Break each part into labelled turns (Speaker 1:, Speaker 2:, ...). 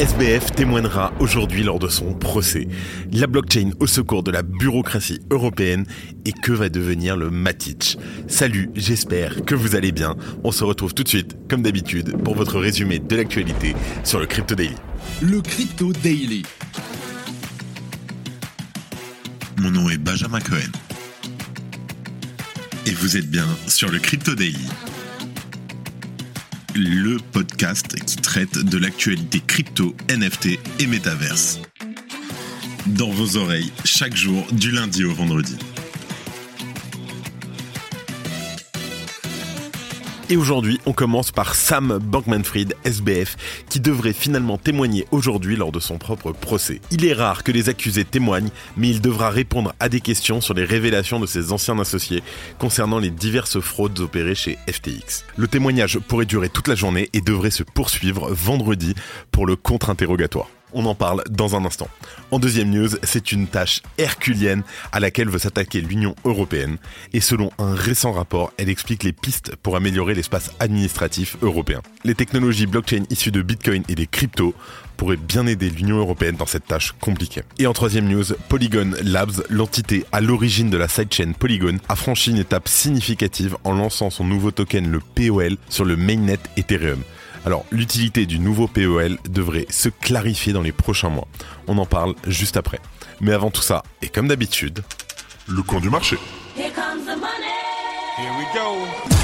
Speaker 1: SBF témoignera aujourd'hui lors de son procès. La blockchain au secours de la bureaucratie européenne et que va devenir le Matic. Salut, j'espère que vous allez bien. On se retrouve tout de suite, comme d'habitude, pour votre résumé de l'actualité sur le Crypto Daily.
Speaker 2: Le Crypto Daily.
Speaker 3: Mon nom est Benjamin Cohen. Et vous êtes bien sur le Crypto Daily le podcast qui traite de l'actualité crypto, NFT et métaverse. Dans vos oreilles, chaque jour, du lundi au vendredi.
Speaker 1: Et aujourd'hui, on commence par Sam Bankman-Fried, SBF, qui devrait finalement témoigner aujourd'hui lors de son propre procès. Il est rare que les accusés témoignent, mais il devra répondre à des questions sur les révélations de ses anciens associés concernant les diverses fraudes opérées chez FTX. Le témoignage pourrait durer toute la journée et devrait se poursuivre vendredi pour le contre-interrogatoire. On en parle dans un instant. En deuxième news, c'est une tâche herculienne à laquelle veut s'attaquer l'Union européenne. Et selon un récent rapport, elle explique les pistes pour améliorer l'espace administratif européen. Les technologies blockchain issues de Bitcoin et des cryptos pourraient bien aider l'Union européenne dans cette tâche compliquée. Et en troisième news, Polygon Labs, l'entité à l'origine de la sidechain Polygon, a franchi une étape significative en lançant son nouveau token, le POL, sur le mainnet Ethereum. Alors, l'utilité du nouveau PEL devrait se clarifier dans les prochains mois. On en parle juste après. Mais avant tout ça, et comme d'habitude,
Speaker 4: le coin du marché.
Speaker 5: Here comes the money. Here we go.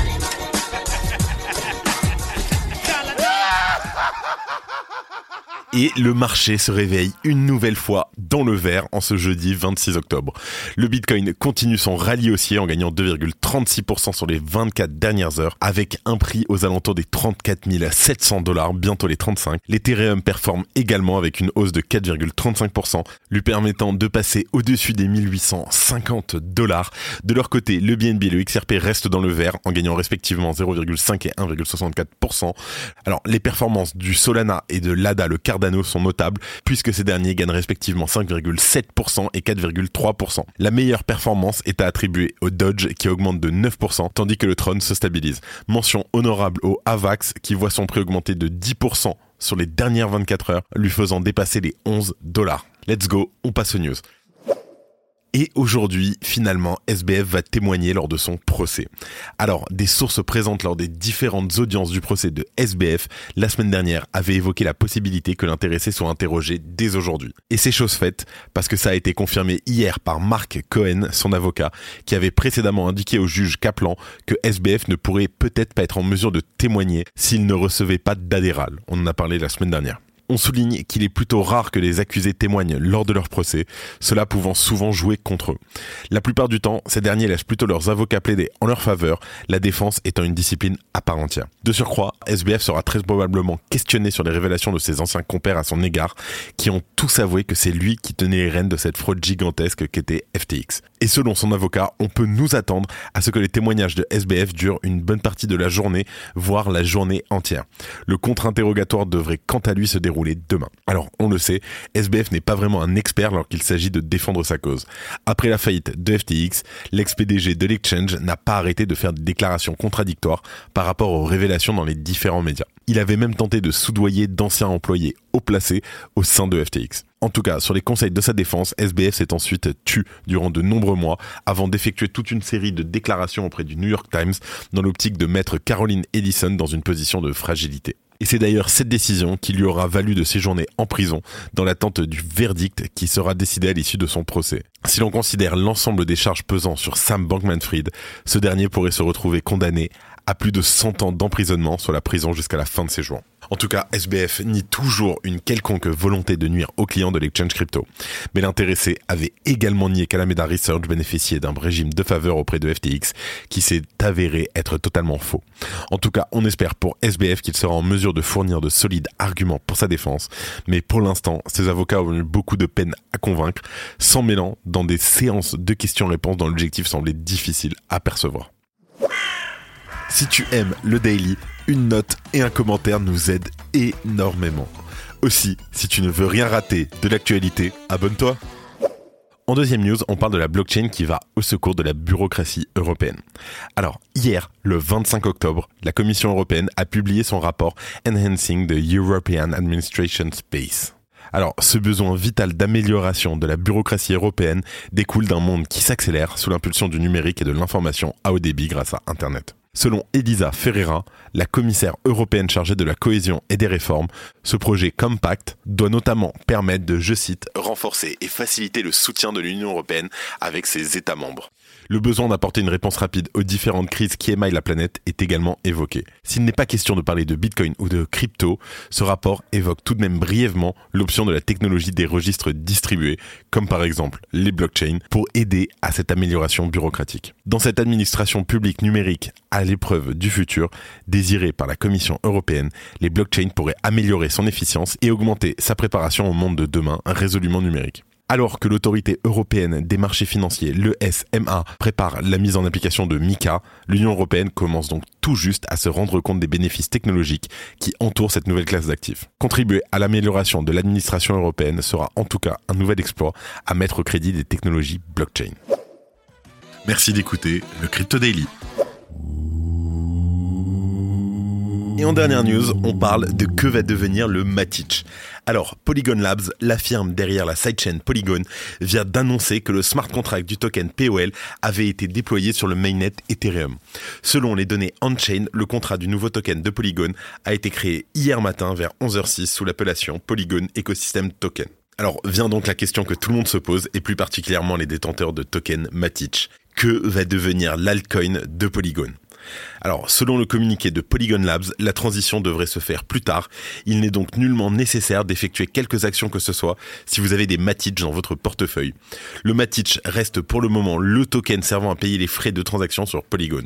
Speaker 1: Et le marché se réveille une nouvelle fois dans le vert en ce jeudi 26 octobre. Le Bitcoin continue son rallye haussier en gagnant 2,36% sur les 24 dernières heures avec un prix aux alentours des 34 700 dollars, bientôt les 35. L'Ethereum performe également avec une hausse de 4,35%, lui permettant de passer au-dessus des 1850 dollars. De leur côté, le BNB et le XRP restent dans le vert en gagnant respectivement 0,5 et 1,64%. Alors, les performances du Solana et de l'ADA, le card sont notables puisque ces derniers gagnent respectivement 5,7% et 4,3%. La meilleure performance est à attribuer au Dodge qui augmente de 9% tandis que le Tron se stabilise. Mention honorable au Avax qui voit son prix augmenter de 10% sur les dernières 24 heures, lui faisant dépasser les 11 dollars. Let's go, on passe aux news. Et aujourd'hui, finalement, SBF va témoigner lors de son procès. Alors, des sources présentes lors des différentes audiences du procès de SBF la semaine dernière avaient évoqué la possibilité que l'intéressé soit interrogé dès aujourd'hui. Et c'est chose faite parce que ça a été confirmé hier par Mark Cohen, son avocat, qui avait précédemment indiqué au juge Kaplan que SBF ne pourrait peut-être pas être en mesure de témoigner s'il ne recevait pas d'adéral. On en a parlé la semaine dernière on souligne qu'il est plutôt rare que les accusés témoignent lors de leur procès, cela pouvant souvent jouer contre eux. La plupart du temps, ces derniers laissent plutôt leurs avocats plaider en leur faveur, la défense étant une discipline à part entière. De surcroît, SBF sera très probablement questionné sur les révélations de ses anciens compères à son égard, qui ont tous avoué que c'est lui qui tenait les rênes de cette fraude gigantesque qu'était FTX. Et selon son avocat, on peut nous attendre à ce que les témoignages de SBF durent une bonne partie de la journée, voire la journée entière. Le contre-interrogatoire devrait quant à lui se dérouler demain. Alors, on le sait, SBF n'est pas vraiment un expert lorsqu'il s'agit de défendre sa cause. Après la faillite de FTX, l'ex-PDG de l'exchange n'a pas arrêté de faire des déclarations contradictoires par rapport aux révélations dans les différents médias. Il avait même tenté de soudoyer d'anciens employés haut placés au sein de FTX. En tout cas, sur les conseils de sa défense, SBF s'est ensuite tu durant de nombreux mois avant d'effectuer toute une série de déclarations auprès du New York Times dans l'optique de mettre Caroline Ellison dans une position de fragilité. Et c'est d'ailleurs cette décision qui lui aura valu de séjourner en prison dans l'attente du verdict qui sera décidé à l'issue de son procès. Si l'on considère l'ensemble des charges pesant sur Sam Bankman-Fried, ce dernier pourrait se retrouver condamné à plus de 100 ans d'emprisonnement sur la prison jusqu'à la fin de ses jours. En tout cas, SBF nie toujours une quelconque volonté de nuire aux clients de l'exchange crypto. Mais l'intéressé avait également nié qu'Alameda Research bénéficiait d'un régime de faveur auprès de FTX qui s'est avéré être totalement faux. En tout cas, on espère pour SBF qu'il sera en mesure de fournir de solides arguments pour sa défense. Mais pour l'instant, ses avocats ont eu beaucoup de peine à convaincre, s'en mêlant dans des séances de questions-réponses dont l'objectif semblait difficile à percevoir. Si tu aimes le daily, une note et un commentaire nous aident énormément. Aussi, si tu ne veux rien rater de l'actualité, abonne-toi. En deuxième news, on parle de la blockchain qui va au secours de la bureaucratie européenne. Alors, hier, le 25 octobre, la Commission européenne a publié son rapport Enhancing the European Administration Space. Alors, ce besoin vital d'amélioration de la bureaucratie européenne découle d'un monde qui s'accélère sous l'impulsion du numérique et de l'information à haut débit grâce à Internet. Selon Elisa Ferreira, la commissaire européenne chargée de la cohésion et des réformes, ce projet Compact doit notamment permettre de, je cite, renforcer et faciliter le soutien de l'Union européenne avec ses États membres. Le besoin d'apporter une réponse rapide aux différentes crises qui émaillent la planète est également évoqué. S'il n'est pas question de parler de Bitcoin ou de crypto, ce rapport évoque tout de même brièvement l'option de la technologie des registres distribués, comme par exemple les blockchains, pour aider à cette amélioration bureaucratique. Dans cette administration publique numérique à l'épreuve du futur, désirée par la Commission européenne, les blockchains pourraient améliorer son efficience et augmenter sa préparation au monde de demain résolument numérique. Alors que l'autorité européenne des marchés financiers, l'ESMA, prépare la mise en application de MICA, l'Union européenne commence donc tout juste à se rendre compte des bénéfices technologiques qui entourent cette nouvelle classe d'actifs. Contribuer à l'amélioration de l'administration européenne sera en tout cas un nouvel exploit à mettre au crédit des technologies blockchain.
Speaker 3: Merci d'écouter le Crypto Daily.
Speaker 1: Et en dernière news, on parle de que va devenir le Matic. Alors, Polygon Labs, la firme derrière la sidechain Polygon, vient d'annoncer que le smart contract du token POL avait été déployé sur le mainnet Ethereum. Selon les données on-chain, le contrat du nouveau token de Polygon a été créé hier matin vers 11h06 sous l'appellation Polygon Ecosystem Token. Alors vient donc la question que tout le monde se pose, et plus particulièrement les détenteurs de tokens Matic. Que va devenir l'altcoin de Polygon? Alors, selon le communiqué de Polygon Labs, la transition devrait se faire plus tard. Il n'est donc nullement nécessaire d'effectuer quelques actions que ce soit si vous avez des Matic dans votre portefeuille. Le Matic reste pour le moment le token servant à payer les frais de transaction sur Polygon.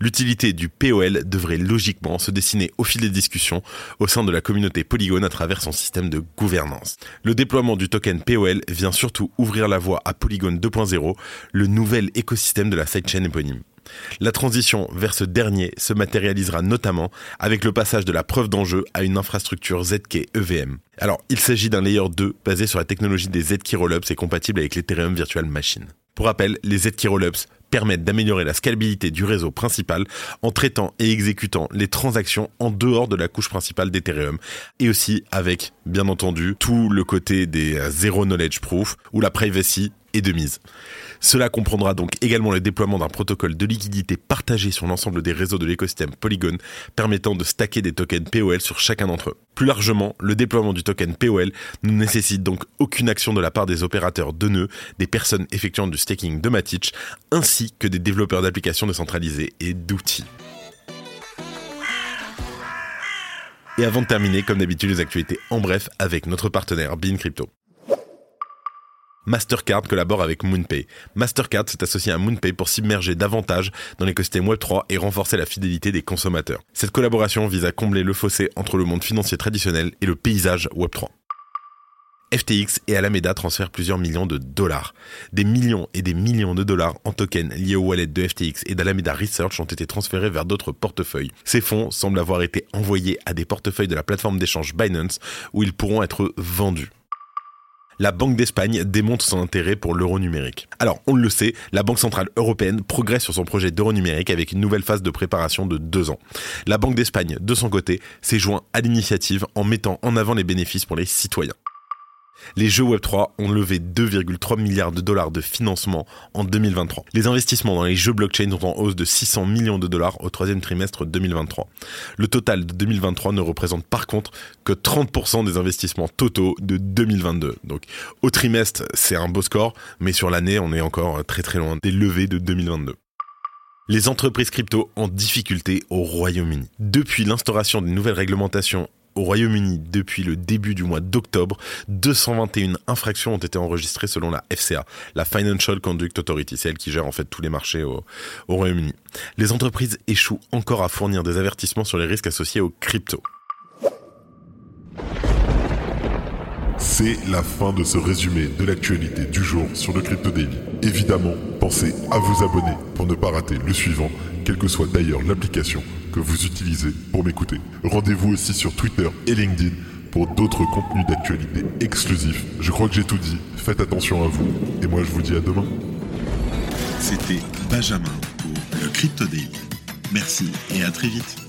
Speaker 1: L'utilité du POL devrait logiquement se dessiner au fil des discussions au sein de la communauté Polygon à travers son système de gouvernance. Le déploiement du token POL vient surtout ouvrir la voie à Polygon 2.0, le nouvel écosystème de la sidechain éponyme. La transition vers ce dernier se matérialisera notamment avec le passage de la preuve d'enjeu à une infrastructure ZK EVM. Alors, il s'agit d'un layer 2 basé sur la technologie des ZK Rollups et compatible avec l'Ethereum Virtual Machine. Pour rappel, les ZK Rollups permettent d'améliorer la scalabilité du réseau principal en traitant et exécutant les transactions en dehors de la couche principale d'Ethereum et aussi avec, bien entendu, tout le côté des euh, zero knowledge proof ou la privacy et de mise. Cela comprendra donc également le déploiement d'un protocole de liquidité partagé sur l'ensemble des réseaux de l'écosystème Polygon, permettant de stacker des tokens POL sur chacun d'entre eux. Plus largement, le déploiement du token POL ne nécessite donc aucune action de la part des opérateurs de nœuds, des personnes effectuant du staking de Matic, ainsi que des développeurs d'applications décentralisées et d'outils. Et avant de terminer, comme d'habitude, les actualités en bref avec notre partenaire Bean Crypto. Mastercard collabore avec MoonPay. Mastercard s'est associé à MoonPay pour s'immerger davantage dans l'écosystème Web3 et renforcer la fidélité des consommateurs. Cette collaboration vise à combler le fossé entre le monde financier traditionnel et le paysage Web3. FTX et Alameda transfèrent plusieurs millions de dollars. Des millions et des millions de dollars en tokens liés au wallet de FTX et d'Alameda Research ont été transférés vers d'autres portefeuilles. Ces fonds semblent avoir été envoyés à des portefeuilles de la plateforme d'échange Binance où ils pourront être vendus la Banque d'Espagne démontre son intérêt pour l'euro numérique. Alors, on le sait, la Banque Centrale Européenne progresse sur son projet d'euro numérique avec une nouvelle phase de préparation de deux ans. La Banque d'Espagne, de son côté, s'est joint à l'initiative en mettant en avant les bénéfices pour les citoyens. Les jeux Web3 ont levé 2,3 milliards de dollars de financement en 2023. Les investissements dans les jeux blockchain sont en hausse de 600 millions de dollars au troisième trimestre 2023. Le total de 2023 ne représente par contre que 30% des investissements totaux de 2022. Donc au trimestre, c'est un beau score, mais sur l'année, on est encore très très loin des levées de 2022 les entreprises crypto en difficulté au Royaume-Uni. Depuis l'instauration des nouvelles réglementations au Royaume-Uni depuis le début du mois d'octobre, 221 infractions ont été enregistrées selon la FCA, la Financial Conduct Authority, celle qui gère en fait tous les marchés au, au Royaume-Uni. Les entreprises échouent encore à fournir des avertissements sur les risques associés aux cryptos.
Speaker 4: C'est la fin de ce résumé de l'actualité du jour sur le Crypto Daily. Évidemment, pensez à vous abonner pour ne pas rater le suivant, quelle que soit d'ailleurs l'application que vous utilisez pour m'écouter. Rendez-vous aussi sur Twitter et LinkedIn
Speaker 1: pour d'autres contenus d'actualité exclusifs. Je crois que j'ai tout dit. Faites attention à vous. Et moi, je vous dis à demain.
Speaker 6: C'était Benjamin pour le Crypto. Merci et à très vite.